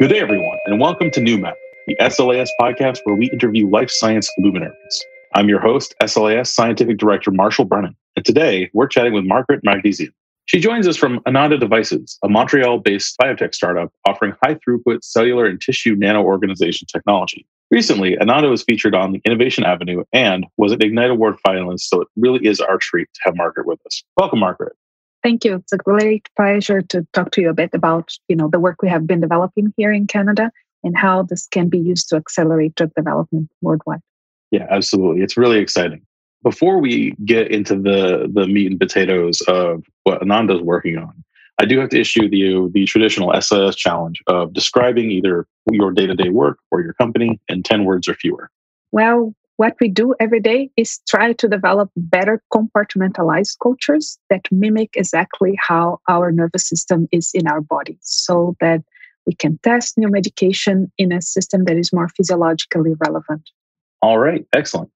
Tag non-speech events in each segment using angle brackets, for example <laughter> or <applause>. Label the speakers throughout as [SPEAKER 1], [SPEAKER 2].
[SPEAKER 1] Good day, everyone, and welcome to New Matter, the SLAS podcast where we interview life science luminaries. I'm your host, SLAS Scientific Director Marshall Brennan, and today we're chatting with Margaret Magdesian. She joins us from Ananda Devices, a Montreal based biotech startup offering high throughput cellular and tissue nano-organization technology. Recently, Ananda was featured on the Innovation Avenue and was an Ignite Award finalist, so it really is our treat to have Margaret with us. Welcome, Margaret.
[SPEAKER 2] Thank you. It's a great pleasure to talk to you a bit about, you know, the work we have been developing here in Canada and how this can be used to accelerate drug development worldwide.
[SPEAKER 1] Yeah, absolutely. It's really exciting. Before we get into the the meat and potatoes of what Ananda's working on, I do have to issue you the traditional SLAS challenge of describing either your day to day work or your company in 10 words or fewer.
[SPEAKER 2] Well, what we do every day is try to develop better compartmentalized cultures that mimic exactly how our nervous system is in our body so that we can test new medication in a system that is more physiologically relevant.
[SPEAKER 1] All right, excellent.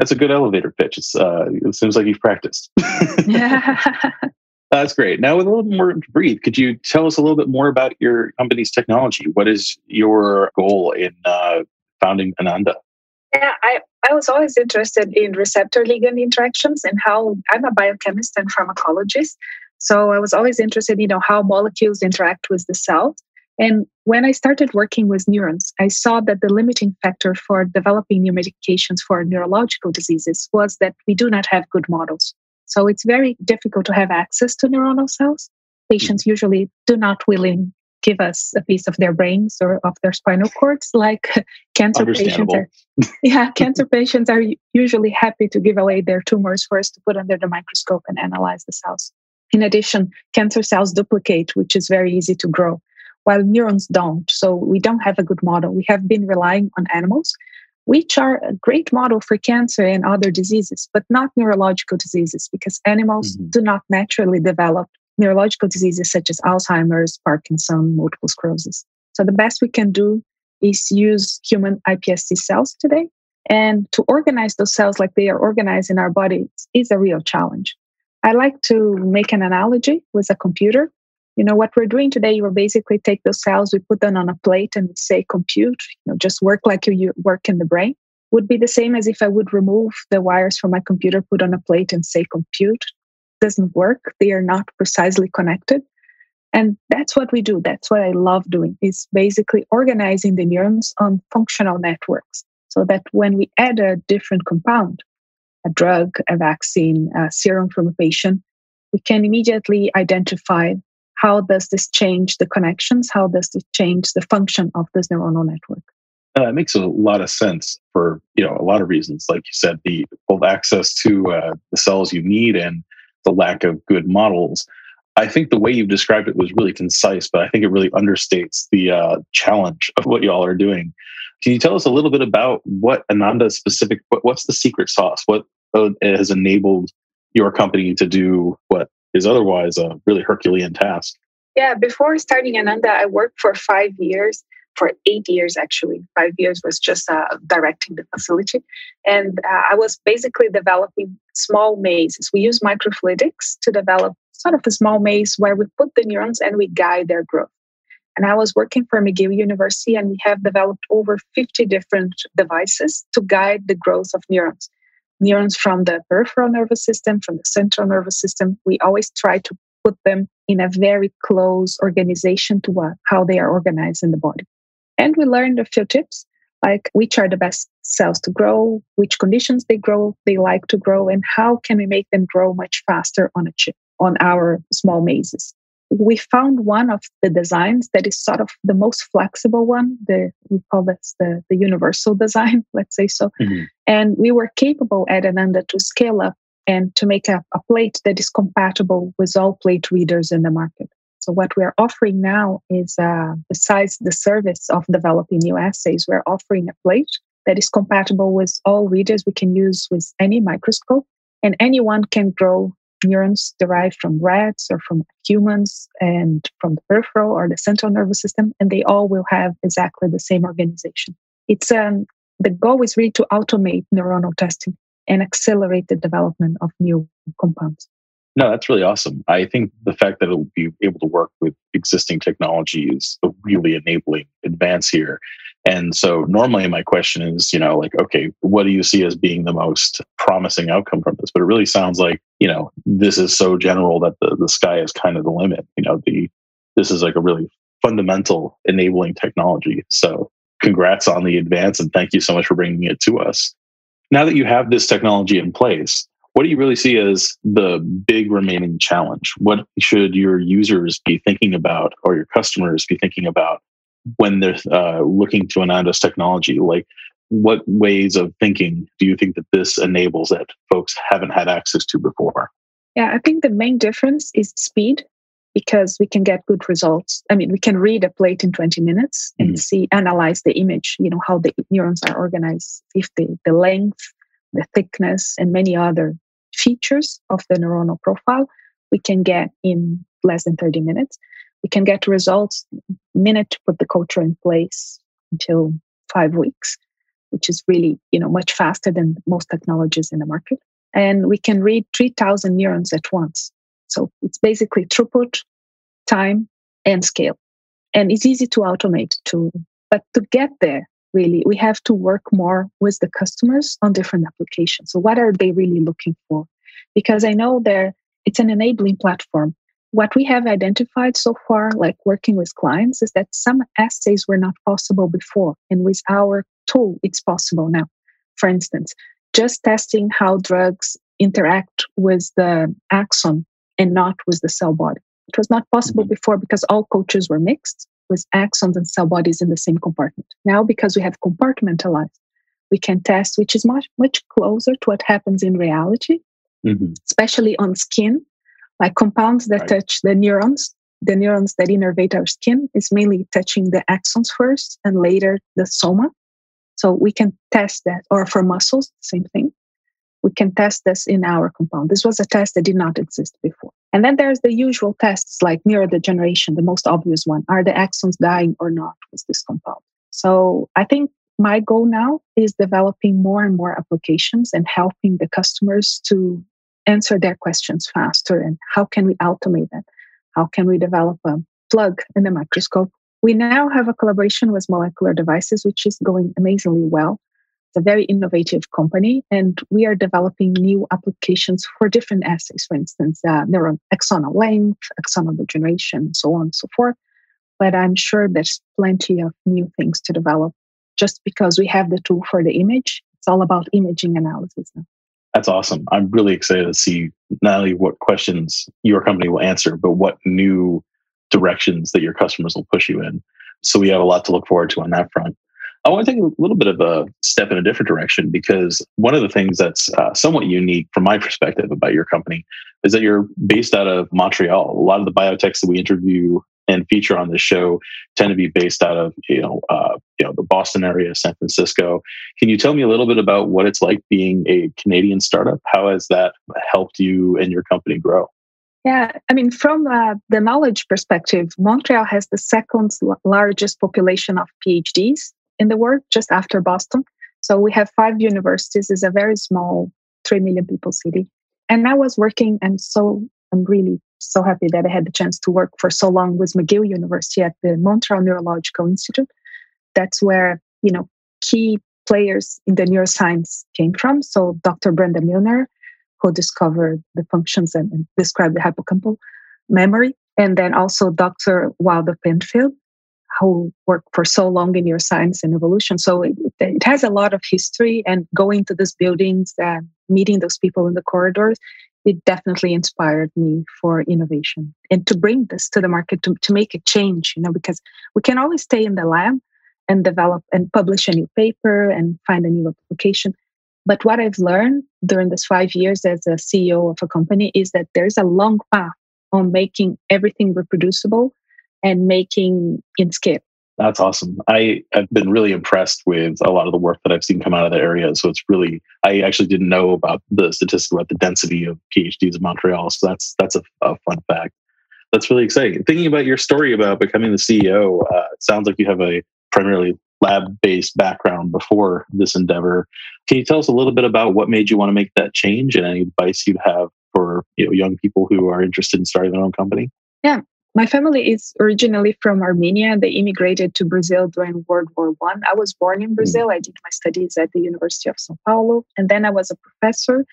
[SPEAKER 1] That's a good elevator pitch. It's, uh, it seems like you've practiced. yeah. <laughs> <laughs> That's great. Now, with a little more to breathe, could you tell us a little bit more about your company's technology? What is your goal in uh, founding Ananda?
[SPEAKER 2] Yeah, I, I was always interested in receptor ligand interactions and how I'm a biochemist and pharmacologist. So I was always interested, you know, how molecules interact with the cell. And when I started working with neurons, I saw that the limiting factor for developing new medications for neurological diseases was that we do not have good models. So it's very difficult to have access to neuronal cells. Patients mm. usually do not willing give us a piece of their brains or of their spinal cords like <laughs> cancer patients are yeah <laughs> cancer patients are usually happy to give away their tumors for us to put under the microscope and analyze the cells. In addition cancer cells duplicate which is very easy to grow while neurons don't. So we don't have a good model. We have been relying on animals which are a great model for cancer and other diseases but not neurological diseases because animals mm-hmm. do not naturally develop neurological diseases such as Alzheimer's, Parkinson, multiple sclerosis. So the best we can do is use human iPSC cells today. And to organize those cells like they are organized in our bodies is a real challenge. I like to make an analogy with a computer. You know, what we're doing today, will basically take those cells, we put them on a plate and we say compute, you know, just work like you work in the brain. Would be the same as if I would remove the wires from my computer, put on a plate and say compute doesn't work. They are not precisely connected. And that's what we do. That's what I love doing is basically organizing the neurons on functional networks so that when we add a different compound, a drug, a vaccine, a serum from a patient, we can immediately identify how does this change the connections? How does this change the function of this neuronal network?
[SPEAKER 1] Uh, it makes a lot of sense for you know a lot of reasons. Like you said, the both access to uh, the cells you need and the lack of good models. I think the way you've described it was really concise, but I think it really understates the uh, challenge of what y'all are doing. Can you tell us a little bit about what Ananda specific? What, what's the secret sauce? What uh, has enabled your company to do what is otherwise a really Herculean task?
[SPEAKER 2] Yeah, before starting Ananda, I worked for five years for eight years actually. Five years was just uh, directing the facility. And uh, I was basically developing small mazes. We use microfluidics to develop sort of a small maze where we put the neurons and we guide their growth. And I was working for McGill University, and we have developed over 50 different devices to guide the growth of neurons. Neurons from the peripheral nervous system, from the central nervous system. We always try to put them in a very close organization to what, how they are organized in the body. And we learned a few tips like which are the best cells to grow, which conditions they grow, they like to grow, and how can we make them grow much faster on a chip, on our small mazes. We found one of the designs that is sort of the most flexible one. The we call this the, the universal <laughs> design, let's say so. Mm-hmm. And we were capable at Ananda to scale up and to make a, a plate that is compatible with all plate readers in the market. So what we're offering now is, uh, besides the service of developing new assays, we're offering a plate that is compatible with all readers we can use with any microscope, and anyone can grow neurons derived from rats or from humans and from the peripheral or the central nervous system, and they all will have exactly the same organization. It's um, the goal is really to automate neuronal testing and accelerate the development of new compounds.
[SPEAKER 1] No, that's really awesome. I think the fact that it'll be able to work with existing technology is a really enabling advance here. And so normally my question is, you know, like, okay, what do you see as being the most promising outcome from this? But it really sounds like, you know, this is so general that the, the sky is kind of the limit. You know, the this is like a really fundamental enabling technology. So congrats on the advance and thank you so much for bringing it to us. Now that you have this technology in place, what do you really see as the big remaining challenge? What should your users be thinking about or your customers be thinking about when they're uh, looking to an technology? Like, what ways of thinking do you think that this enables that folks haven't had access to before?
[SPEAKER 2] Yeah, I think the main difference is speed because we can get good results. I mean, we can read a plate in 20 minutes and mm-hmm. see, analyze the image, you know, how the neurons are organized, if the, the length, the thickness, and many other features of the neuronal profile we can get in less than 30 minutes. We can get results minute to put the culture in place until five weeks, which is really, you know, much faster than most technologies in the market. And we can read 3,000 neurons at once. So it's basically throughput, time, and scale. And it's easy to automate too. But to get there, really we have to work more with the customers on different applications. So what are they really looking for? Because i know there it's an enabling platform. What we have identified so far like working with clients is that some assays were not possible before and with our tool it's possible now. For instance just testing how drugs interact with the axon and not with the cell body. It was not possible mm-hmm. before because all cultures were mixed with axons and cell bodies in the same compartment. Now, because we have compartmentalized, we can test, which is much, much closer to what happens in reality, mm-hmm. especially on skin, like compounds that right. touch the neurons. The neurons that innervate our skin is mainly touching the axons first and later the soma. So we can test that, or for muscles, same thing we can test this in our compound. This was a test that did not exist before. And then there's the usual tests like neurodegeneration, the most obvious one. Are the axons dying or not with this compound? So I think my goal now is developing more and more applications and helping the customers to answer their questions faster. And how can we automate that? How can we develop a plug in the microscope? We now have a collaboration with molecular devices, which is going amazingly well. It's a very innovative company, and we are developing new applications for different assays, for instance, uh, neuron axonal length, axonal degeneration, so on and so forth. But I'm sure there's plenty of new things to develop just because we have the tool for the image. It's all about imaging analysis now.
[SPEAKER 1] That's awesome. I'm really excited to see not only what questions your company will answer, but what new directions that your customers will push you in. So we have a lot to look forward to on that front. I want to take a little bit of a step in a different direction because one of the things that's uh, somewhat unique from my perspective about your company is that you're based out of Montreal. A lot of the biotechs that we interview and feature on this show tend to be based out of you know uh, you know the Boston area, San Francisco. Can you tell me a little bit about what it's like being a Canadian startup? How has that helped you and your company grow?
[SPEAKER 2] Yeah, I mean, from uh, the knowledge perspective, Montreal has the second largest population of PhDs in the world, just after Boston. So we have five universities. It's a very small, three million people city. And I was working, and so I'm really so happy that I had the chance to work for so long with McGill University at the Montreal Neurological Institute. That's where you know key players in the neuroscience came from. So Dr. Brenda Milner, who discovered the functions and, and described the hippocampal memory, and then also Dr. Wilder Penfield, who worked for so long in neuroscience and evolution. So it, it, has a lot of history and going to these buildings and meeting those people in the corridors, it definitely inspired me for innovation and to bring this to the market to, to make a change, you know, because we can always stay in the lab and develop and publish a new paper and find a new application. But what I've learned during this five years as a CEO of a company is that there's a long path on making everything reproducible and making in scale.
[SPEAKER 1] That's awesome. I have been really impressed with a lot of the work that I've seen come out of the area. So it's really, I actually didn't know about the statistic about the density of PhDs in Montreal. So that's that's a, a fun fact. That's really exciting. Thinking about your story about becoming the CEO, uh, it sounds like you have a primarily lab-based background before this endeavor. Can you tell us a little bit about what made you want to make that change and any advice you have for you know young people who are interested in starting their own company?
[SPEAKER 2] Yeah, my family is originally from Armenia. They immigrated to Brazil during World War One. I. I was born in hmm. Brazil. I did my studies at the University of São Paulo, and then I was a professor.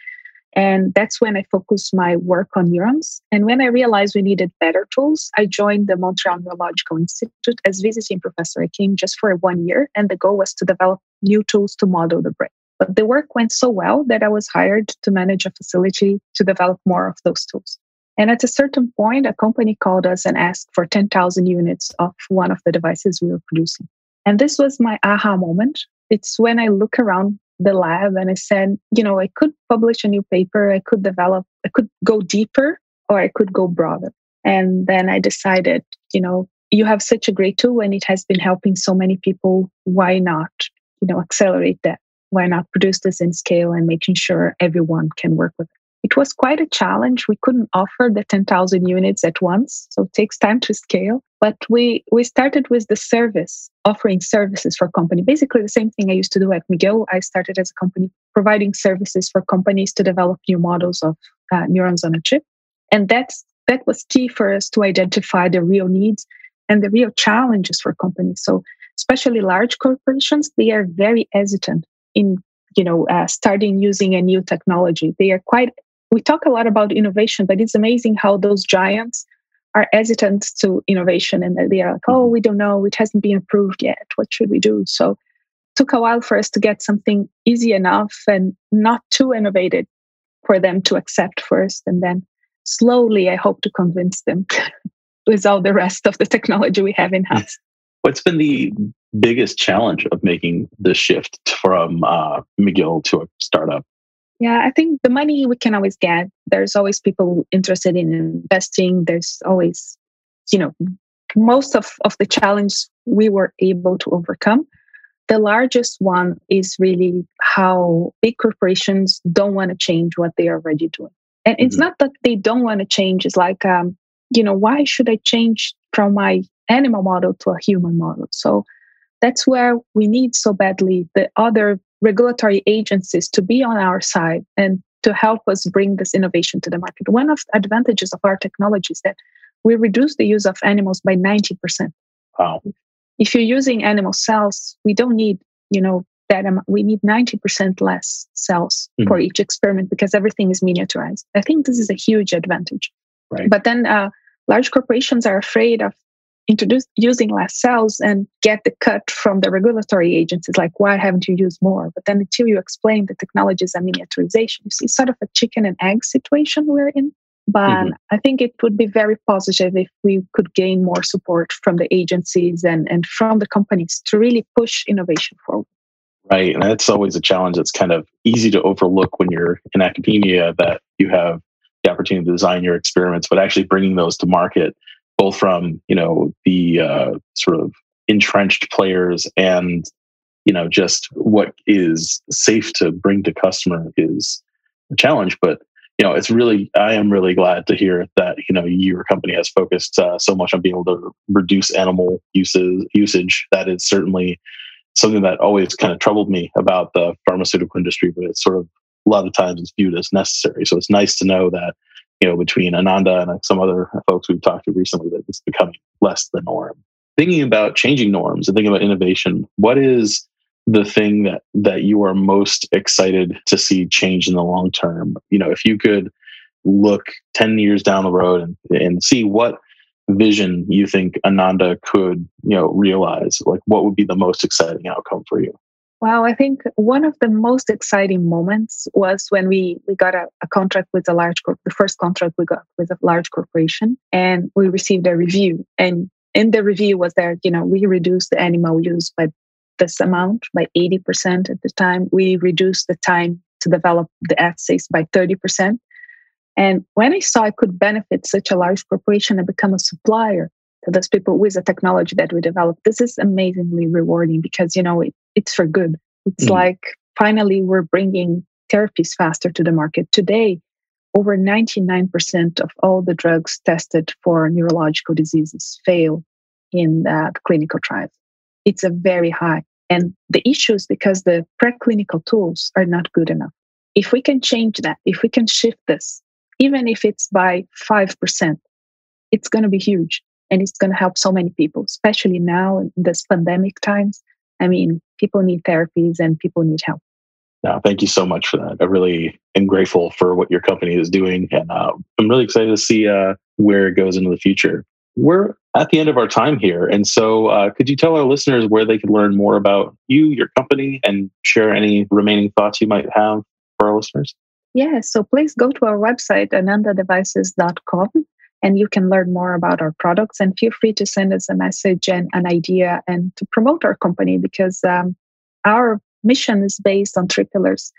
[SPEAKER 2] And that's when I focused my work on neurons. And when I realized we needed better tools, I joined the Montreal Neurological Institute as visiting professor. I came just for one year, and the goal was to develop new tools to model the brain. But the work went so well that I was hired to manage a facility to develop more of those tools. And at a certain point, a company called us and asked for 10,000 units of one of the devices we were producing. And this was my aha moment. It's when I look around the lab and I said, you know, I could publish a new paper, I could develop, I could go deeper or I could go broader. And then I decided, you know, you have such a great tool and it has been helping so many people. Why not, you know, accelerate that? Why not produce this in scale and making sure everyone can work with it? It was quite a challenge. We couldn't offer the 10,000 units at once, so it takes time to scale. But we, we started with the service, offering services for company. Basically, the same thing I used to do at McGill. I started as a company providing services for companies to develop new models of uh, neurons on a chip. And that's, that was key for us to identify the real needs and the real challenges for companies. So, especially large corporations, they are very hesitant in you know uh, starting using a new technology. They are quite we talk a lot about innovation, but it's amazing how those giants are hesitant to innovation and they are like, oh, mm-hmm. we don't know, it hasn't been approved yet. What should we do? So it took a while for us to get something easy enough and not too innovative for them to accept first. And then slowly, I hope to convince them <laughs> with all the rest of the technology we have in house.
[SPEAKER 1] What's been the biggest challenge of making the shift from uh, McGill to a startup?
[SPEAKER 2] Yeah, I think the money we can always get. There's always people interested in investing. There's always, you know, most of, of the challenge we were able to overcome. The largest one is really how big corporations don't want to change what they are already doing. And mm-hmm. it's not that they don't want to change. It's like, um, you know, why should I change from my animal model to a human model? So that's where we need so badly the other regulatory agencies to be on our side and to help us bring this innovation to the market. One of the advantages of our technology is that we reduce the use of animals by 90%.
[SPEAKER 1] Wow.
[SPEAKER 2] If you're using animal cells, we don't need, you know, that amount. We need 90% less cells mm-hmm. for each experiment because everything is miniaturized. I think this is a huge advantage.
[SPEAKER 1] Right.
[SPEAKER 2] But then uh, large corporations are afraid of introduce using less cells and get the cut from the regulatory agencies like why haven't you used more? But then until you explain the technologies and miniaturization you see sort of a chicken and egg situation we're in. But mm-hmm. i think it would be very positive if we could gain more support from the agencies and, and from the companies to really push innovation forward.
[SPEAKER 1] Right and that's always a challenge that's kind of easy to overlook when you're in academia that you have the opportunity to design your experiments but actually bringing those to market both from you know the uh, sort of entrenched players and you know just what is safe to bring to customer is a challenge. But you know it's really i am really glad to hear that you know your company has focused uh, so much on being able to reduce animal uses usage. That is certainly something that always kind of troubled me about the pharmaceutical industry but it's sort of a lot of times it's viewed as necessary. So it's nice to know that you know, between Ananda and some other folks we've talked to recently that it's becoming less the norm. Thinking about changing norms and thinking about innovation, what is the thing that that you are most excited to see change in the long term? You know, if you could look 10 years down the road and, and see what vision you think Ananda could, you know, realize, like what would be the most exciting outcome for you?
[SPEAKER 2] Well, I think one of the most exciting moments was when we, we got a, a contract with a large corp, the first contract we got with a large corporation, and we received a review. And in the review was that, you know, we reduced the animal use by this amount by 80% at the time. We reduced the time to develop the assays by 30%. And when I saw I could benefit such a large corporation and become a supplier to those people with the technology that we developed, this is amazingly rewarding because, you know, it, it's for good. It's mm. like finally we're bringing therapies faster to the market. Today, over 99% of all the drugs tested for neurological diseases fail in the clinical trials. It's a very high. And the issue is because the preclinical tools are not good enough. If we can change that, if we can shift this, even if it's by 5%, it's going to be huge. and it's going to help so many people, especially now in this pandemic times. I mean, people need therapies and people need help.
[SPEAKER 1] No, thank you so much for that. I really am grateful for what your company is doing, and uh, I'm really excited to see uh, where it goes into the future. We're at the end of our time here, and so uh, could you tell our listeners where they could learn more about you, your company, and share any remaining thoughts you might have for our listeners?
[SPEAKER 2] Yeah, so please go to our website, anandadevices.com, and you can learn more about our products. And feel free to send us a message and an idea and to promote our company because um, our mission is based on three pillars.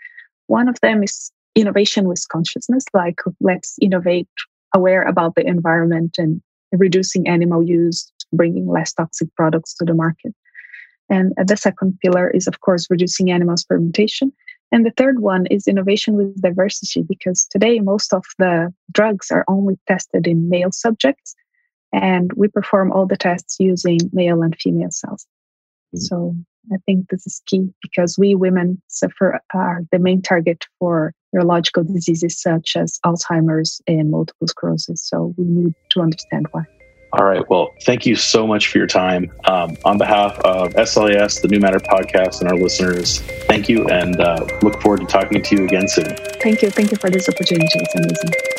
[SPEAKER 2] One of them is innovation with consciousness, like let's innovate aware about the environment and reducing animal use, bringing less toxic products to the market. And the second pillar is, of course, reducing animal experimentation. And the third one is innovation with diversity, because today most of the drugs are only tested in male subjects, and we perform all the tests using male and female cells. Mm-hmm. So I think this is key because we women suffer are the main target for neurological diseases such as Alzheimer's and multiple sclerosis. So we need to understand why.
[SPEAKER 1] All right. Well, thank you so much for your time. Um, on behalf of SLAS, the New Matter podcast, and our listeners, thank you and uh, look forward to talking to you again soon.
[SPEAKER 2] Thank you. Thank you for this opportunity. It's amazing.